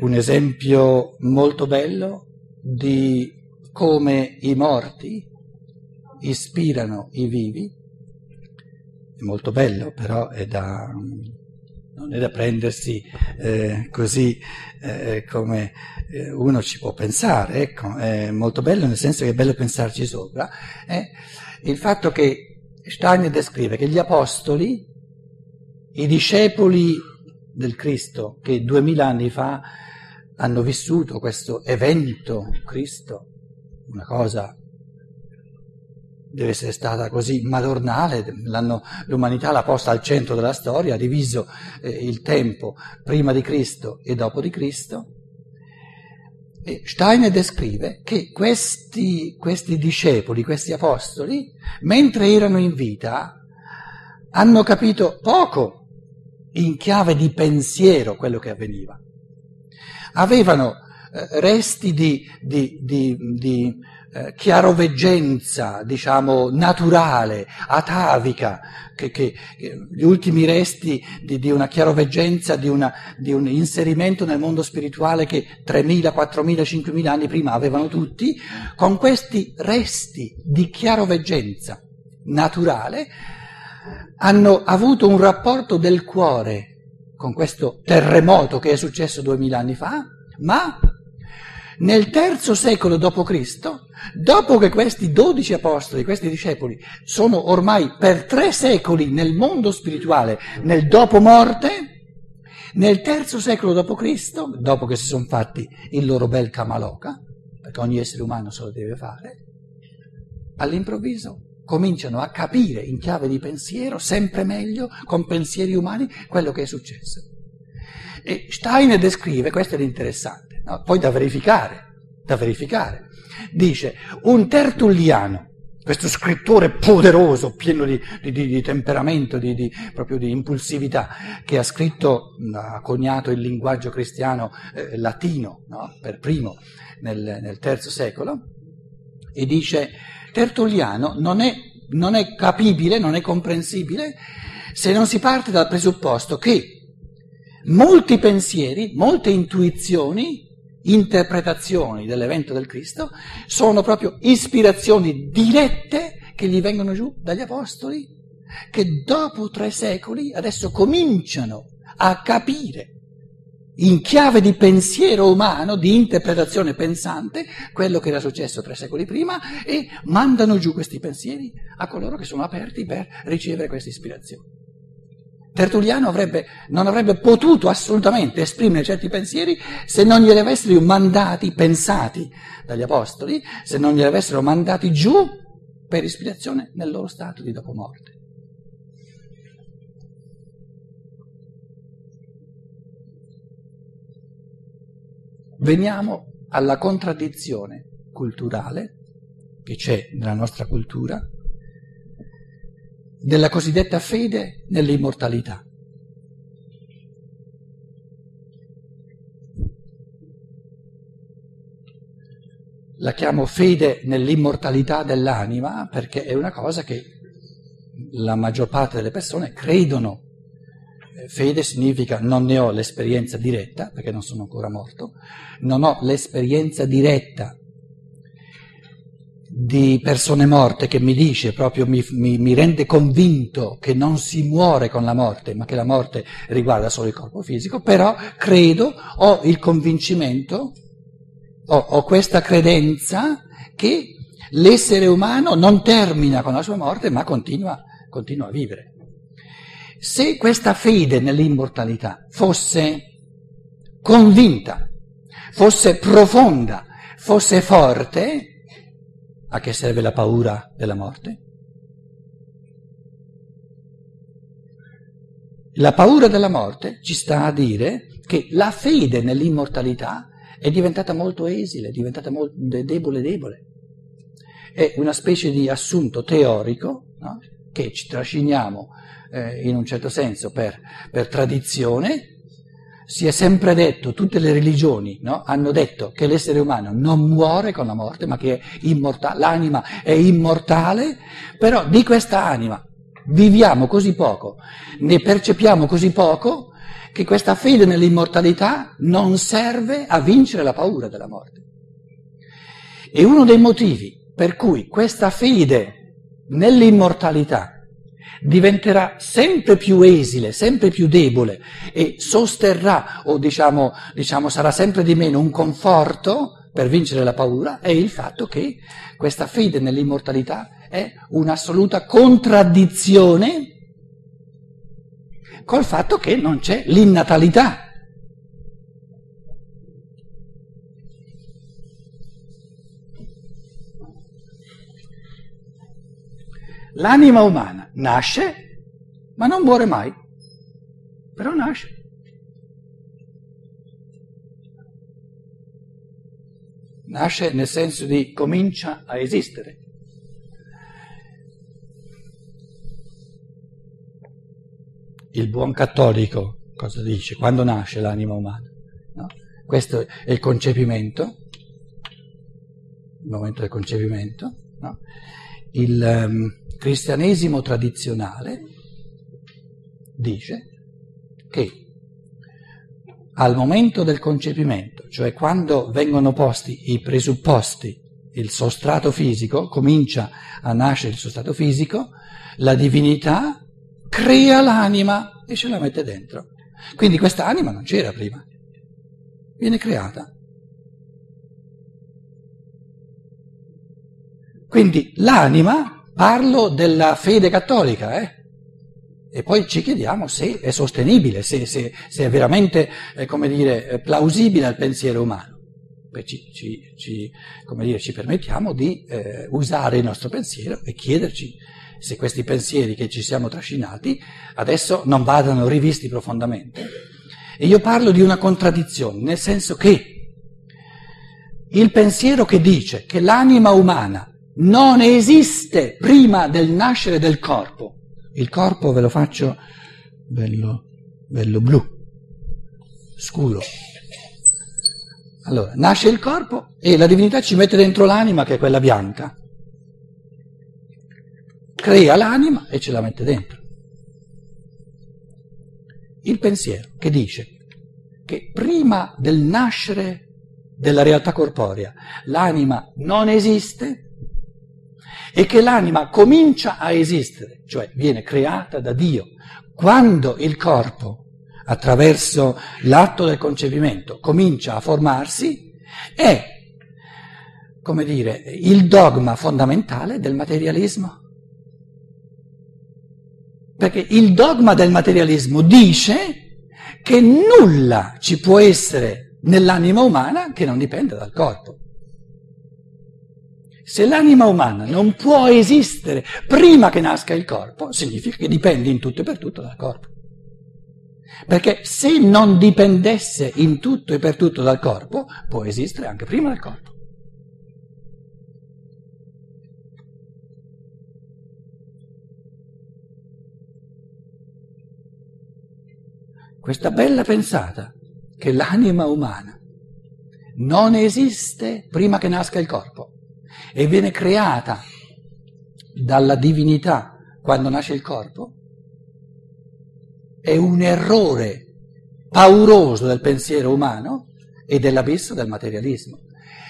un esempio molto bello di come i morti ispirano i vivi. È molto bello, però è da, non è da prendersi eh, così eh, come eh, uno ci può pensare, ecco, è molto bello nel senso che è bello pensarci sopra, è il fatto che Steiner descrive che gli apostoli, i discepoli del Cristo che duemila anni fa hanno vissuto questo evento Cristo, una cosa deve essere stata così madornale, l'umanità l'ha posta al centro della storia, ha diviso eh, il tempo prima di Cristo e dopo di Cristo. E Steiner descrive che questi, questi discepoli, questi apostoli, mentre erano in vita, hanno capito poco in chiave di pensiero quello che avveniva. Avevano eh, resti di, di, di, di eh, chiaroveggenza, diciamo, naturale, atavica, che, che, gli ultimi resti di, una chiaroveggenza, una, di, un inserimento nel mondo spirituale che 3.000, 4.000, 5.000 anni prima avevano tutti, con questi resti di chiaroveggenza naturale hanno avuto un rapporto del cuore con questo terremoto che è successo 2.000 anni fa, ma nel terzo secolo d.C., dopo che questi dodici apostoli, questi discepoli, sono ormai per tre secoli nel mondo spirituale, nel dopo morte, nel terzo secolo d.C., dopo che si sono fatti il loro bel Kamaloka, perché ogni essere umano se lo deve fare, all'improvviso cominciano a capire in chiave di pensiero sempre meglio, con pensieri umani, quello che è successo. E Steiner descrive, questo è l'interessante, no? poi da verificare, da verificare, dice un tertulliano, questo scrittore poderoso, pieno di, di, di temperamento, di, proprio di impulsività, che ha scritto, ha coniato il linguaggio cristiano eh, latino no? per primo nel, nel terzo secolo, e dice Tertulliano non è, non è capibile, non è comprensibile se non si parte dal presupposto che molti pensieri, molte intuizioni, interpretazioni dell'evento del Cristo sono proprio ispirazioni dirette che gli vengono giù dagli Apostoli, che dopo tre secoli adesso cominciano a capire in chiave di pensiero umano, di interpretazione pensante, quello che era successo tre secoli prima e mandano giù questi pensieri a coloro che sono aperti per ricevere queste ispirazioni. Tertulliano avrebbe, non avrebbe potuto assolutamente esprimere certi pensieri se non glieli avessero mandati, pensati dagli apostoli, se non glieli avessero mandati giù per ispirazione nel loro stato di dopomorte. Veniamo alla contraddizione culturale che c'è nella nostra cultura della cosiddetta fede nell'immortalità. La chiamo fede nell'immortalità dell'anima perché è una cosa che la maggior parte delle persone credono. Fede significa non ne ho l'esperienza diretta, perché non sono ancora morto, non ho l'esperienza diretta di persone morte che mi dice proprio, mi, mi, mi, rende convinto che non si muore con la morte, ma che la morte riguarda solo il corpo fisico, però credo, ho il convincimento, ho, ho questa credenza che l'essere umano non termina con la sua morte, ma continua, continua a vivere. Se questa fede nell'immortalità fosse convinta, fosse profonda, fosse forte, a che serve la paura della morte? La paura della morte ci sta a dire che la fede nell'immortalità è diventata molto esile, è diventata molto debole, debole. È una specie di assunto teorico no? che ci trasciniamo eh, in un certo senso per, per tradizione, si è sempre detto, tutte le religioni no, hanno detto che l'essere umano non muore con la morte, ma che è immortale, l'anima è immortale, però di questa anima viviamo così poco, ne percepiamo così poco, che questa fede nell'immortalità non serve a vincere la paura della morte. E uno dei motivi per cui questa fede nell'immortalità diventerà sempre più esile, sempre più debole e sosterrà o diciamo, diciamo sarà sempre di meno un conforto per vincere la paura è il fatto che questa fede nell'immortalità è un'assoluta contraddizione col fatto che non c'è l'innatalità. L'anima umana nasce, ma non muore mai, però nasce. Nasce nel senso di comincia a esistere. Il buon cattolico cosa dice? Quando nasce l'anima umana? No? Questo è il concepimento, il momento del concepimento. No? Il um, cristianesimo tradizionale dice che al momento del concepimento, cioè quando vengono posti i presupposti, il sostrato fisico, comincia a nascere il sostrato fisico, la divinità crea l'anima e ce la mette dentro. Quindi questa anima non c'era prima, viene creata. Quindi l'anima, parlo della fede cattolica, eh? E poi ci chiediamo se è sostenibile, se, se, se è veramente, eh, come dire, plausibile al pensiero umano. Ci, ci, ci, dire, ci, permettiamo di eh, usare il nostro pensiero e chiederci se questi pensieri che ci siamo trascinati adesso non vadano rivisti profondamente. E io parlo di una contraddizione, nel senso che il pensiero che dice che l'anima umana non esiste prima del nascere del corpo, il corpo ve lo faccio bello, bello blu, scuro. Allora, nasce il corpo e la divinità ci mette dentro l'anima che è quella bianca. Crea l'anima e ce la mette dentro. Il pensiero che dice che prima del nascere della realtà corporea l'anima non esiste e che l'anima comincia a esistere, cioè viene creata da Dio, quando il corpo, attraverso l'atto del concepimento, comincia a formarsi, è, come dire, il dogma fondamentale del materialismo. Perché il dogma del materialismo dice che nulla ci può essere nell'anima umana che non dipenda dal corpo. Se l'anima umana non può esistere prima che nasca il corpo, significa che dipende in tutto e per tutto dal corpo. Perché se non dipendesse in tutto e per tutto dal corpo, può esistere anche prima del corpo. Questa bella pensata che l'anima umana non esiste prima che nasca il corpo e viene creata dalla divinità quando nasce il corpo, è un errore pauroso del pensiero umano e dell'abisso del materialismo.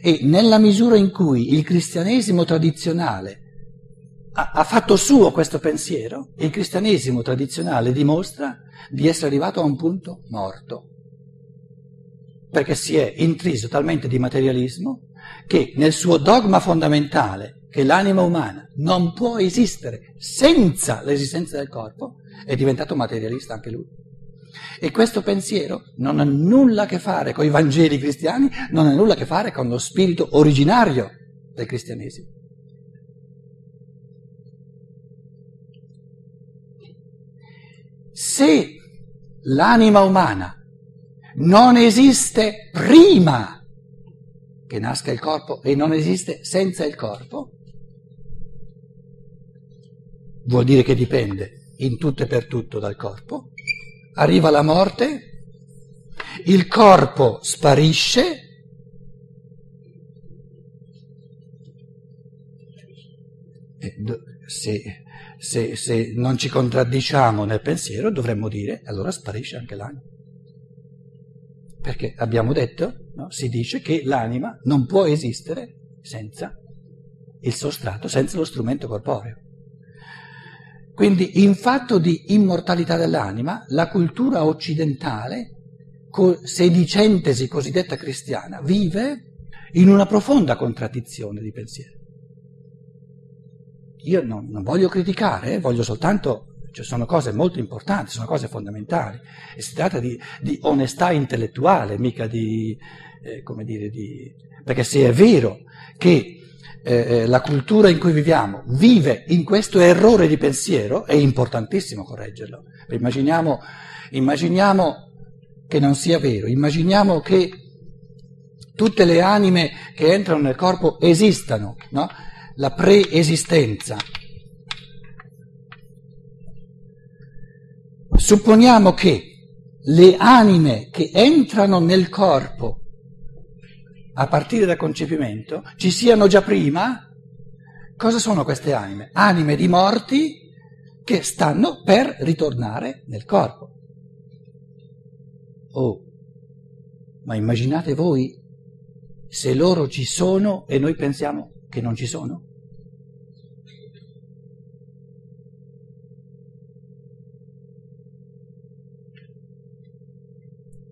E nella misura in cui il cristianesimo tradizionale ha, ha fatto suo questo pensiero, il cristianesimo tradizionale dimostra di essere arrivato a un punto morto, perché si è intriso talmente di materialismo che nel suo dogma fondamentale, che l'anima umana non può esistere senza l'esistenza del corpo, è diventato materialista anche lui. E questo pensiero non ha nulla a che fare con i Vangeli cristiani, non ha nulla a che fare con lo spirito originario del cristianesimo. Se l'anima umana non esiste prima che nasca il corpo e non esiste senza il corpo, vuol dire che dipende in tutto e per tutto dal corpo, arriva la morte, il corpo sparisce, se, se, se non ci contraddiciamo nel pensiero, dovremmo dire allora sparisce anche l'anima. Perché abbiamo detto, no? si dice che l'anima non può esistere senza il sostrato, senza lo strumento corporeo. Quindi in fatto di immortalità dell'anima, la cultura occidentale, sedicentesi cosiddetta cristiana, vive in una profonda contraddizione di pensiero. Io non, non voglio criticare, eh, voglio soltanto, cioè sono cose molto importanti, sono cose fondamentali. E si tratta di, di onestà intellettuale, mica di, eh, come dire, di... perché se è vero che eh, eh, la cultura in cui viviamo vive in questo errore di pensiero, è importantissimo correggerlo. Immaginiamo, immaginiamo che non sia vero, immaginiamo che tutte le anime che entrano nel corpo esistano, no? la preesistenza. Supponiamo che le anime che entrano nel corpo a partire dal concepimento ci siano già prima, cosa sono queste anime? Anime di morti che stanno per ritornare nel corpo. Oh, ma immaginate voi se loro ci sono e noi pensiamo che non ci sono?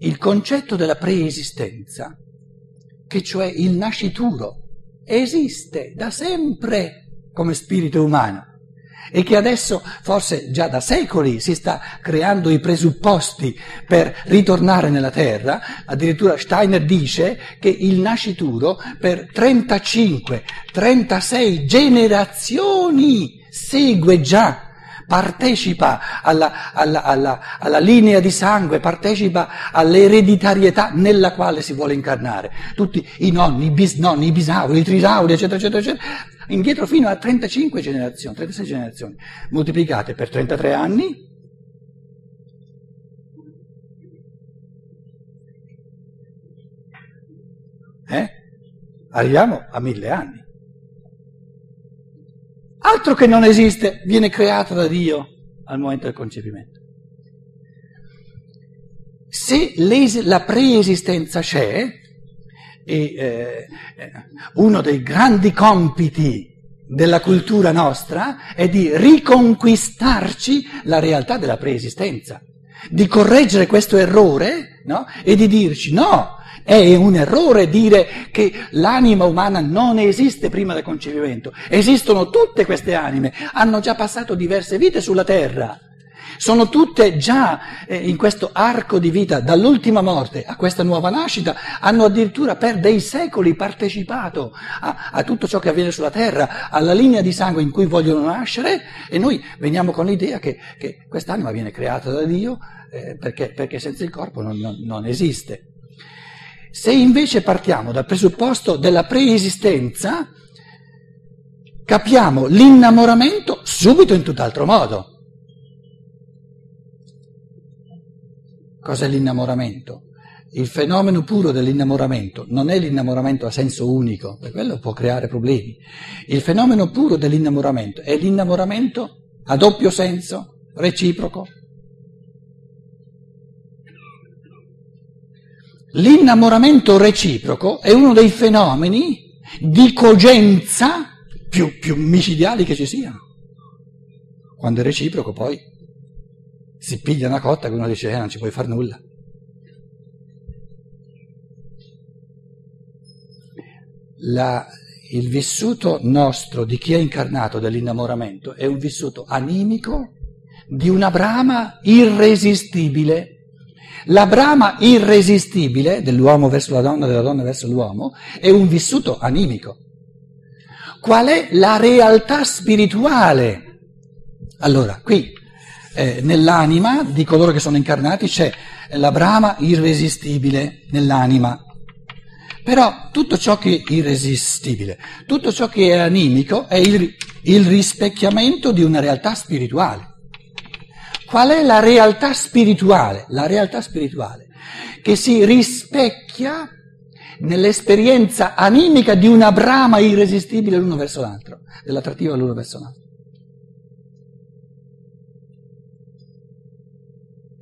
Il concetto della preesistenza, che cioè il nascituro, esiste da sempre come spirito umano e che adesso forse già da secoli si sta creando i presupposti per ritornare nella terra, addirittura Steiner dice che il nascituro per 35-36 generazioni segue già partecipa alla, alla, alla, alla, linea di sangue, partecipa all'ereditarietà nella quale si vuole incarnare. Tutti i nonni, i bisnonni, i bisauri, i trisauri, eccetera, eccetera, eccetera, indietro fino a 35 generazioni, 36 generazioni, moltiplicate per 33 anni. Eh? Arriviamo a mille anni. Altro che non esiste, viene creata da Dio al momento del concepimento. Se la preesistenza c'è, e, eh, uno dei grandi compiti della cultura nostra è di riconquistarci la realtà della preesistenza, di correggere questo errore no? e di dirci no, è un errore dire che l'anima umana non esiste prima del concepimento. Esistono tutte queste anime, hanno già passato diverse vite sulla terra. Sono tutte già eh, in questo arco di vita, dall'ultima morte a questa nuova nascita, hanno addirittura per dei secoli partecipato a, a tutto ciò che avviene sulla terra, alla linea di sangue in cui vogliono nascere e noi veniamo con l'idea che, che quest'anima viene creata da Dio eh, perché, perché, senza il corpo non, non, non esiste. Se invece partiamo dal presupposto della preesistenza, capiamo l'innamoramento subito in tutt'altro modo. Cos'è l'innamoramento? Il fenomeno puro dell'innamoramento non è l'innamoramento a senso unico, per quello può creare problemi. Il fenomeno puro dell'innamoramento è l'innamoramento a doppio senso, reciproco, L'innamoramento reciproco è uno dei fenomeni di cogenza più, più micidiali che ci siano. Quando è reciproco poi si piglia una cotta che uno dice eh, non ci puoi fare nulla. La, il vissuto nostro di chi è incarnato dell'innamoramento è un vissuto animico di una brama irresistibile la brama irresistibile dell'uomo verso la donna, della donna verso l'uomo, è un vissuto animico. Qual è la realtà spirituale? Allora, qui eh, nell'anima di coloro che sono incarnati c'è la brama irresistibile nell'anima. Però tutto ciò che è irresistibile, tutto ciò che è animico è il, il rispecchiamento di una realtà spirituale. Qual è la realtà spirituale? La realtà spirituale che si rispecchia nell'esperienza animica di una brama irresistibile l'uno verso l'altro, dell'attrattiva l'uno verso l'altro.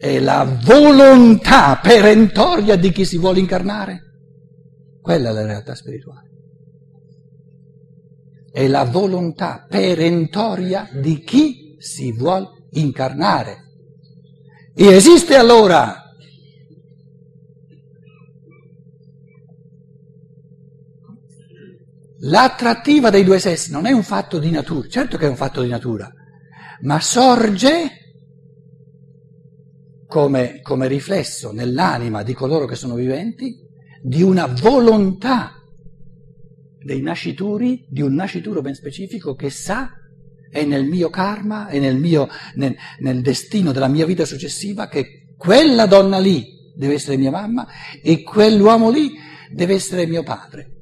È la volontà perentoria di chi si vuole incarnare. Quella è la realtà spirituale. È la volontà perentoria di chi si vuole incarnare. E esiste allora L'attrattiva dei due sessi non è un fatto di natura, certo che è un fatto di natura, ma sorge come, come riflesso nell'anima di coloro che sono viventi di una volontà dei nascituri, di un nascituro ben specifico che sa è nel mio karma, è nel, mio, nel, nel destino della mia vita successiva che quella donna lì deve essere mia mamma e quell'uomo lì deve essere mio padre.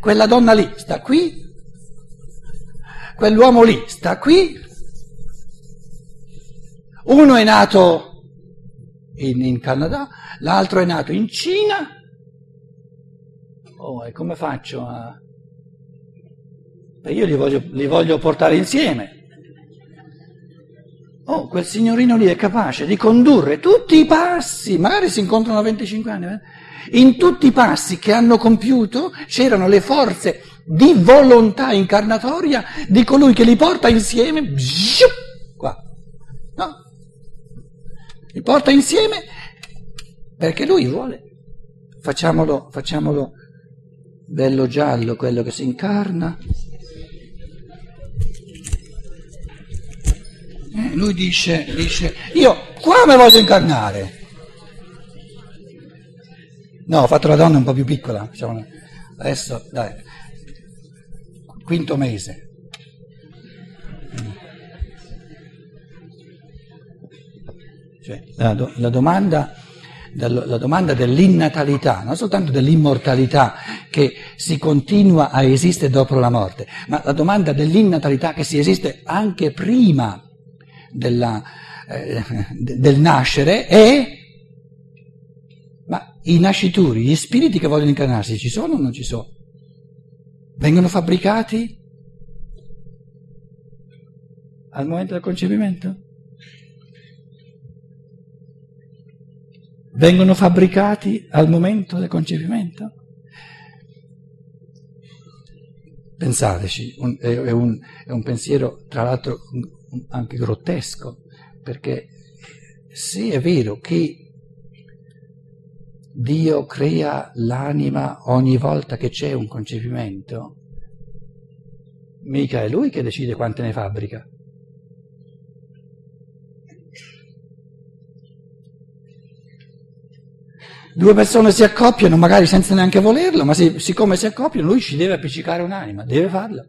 Quella donna lì sta qui, quell'uomo lì sta qui, uno è nato in, in Canada, l'altro è nato in Cina. Oh, e come faccio a... io li voglio, li voglio portare insieme. Oh, quel signorino lì è capace di condurre tutti i passi, magari si incontrano a 25 anni, eh? in tutti i passi che hanno compiuto c'erano le forze di volontà incarnatoria di colui che li porta insieme, qua, Li porta insieme perché lui vuole. Facciamolo, facciamolo bello giallo, quello che si incarna. Eh, lui dice, dice, io qua mi voglio incarnare. No, ho fatto la donna un po' più piccola, diciamo. adesso dai, quinto mese. Cioè, la, la, domanda, la domanda dell'innatalità, non soltanto dell'immortalità che si continua a esistere dopo la morte, ma la domanda dell'innatalità che si esiste anche prima della, eh, del nascere è ma i nascituri, gli spiriti che vogliono incarnarsi ci sono o non ci sono? Vengono fabbricati al momento del concepimento? Vengono fabbricati al momento del concepimento? Pensateci, un, è, è, un, è, un, pensiero tra l'altro anche grottesco, perché sì è vero che Dio crea l'anima ogni volta che c'è un concepimento, mica è Lui che decide quante ne fabbrica. Due persone si accoppiano, magari senza neanche volerlo, ma se, siccome si accoppiano, lui ci deve appiccicare un'anima, deve farlo.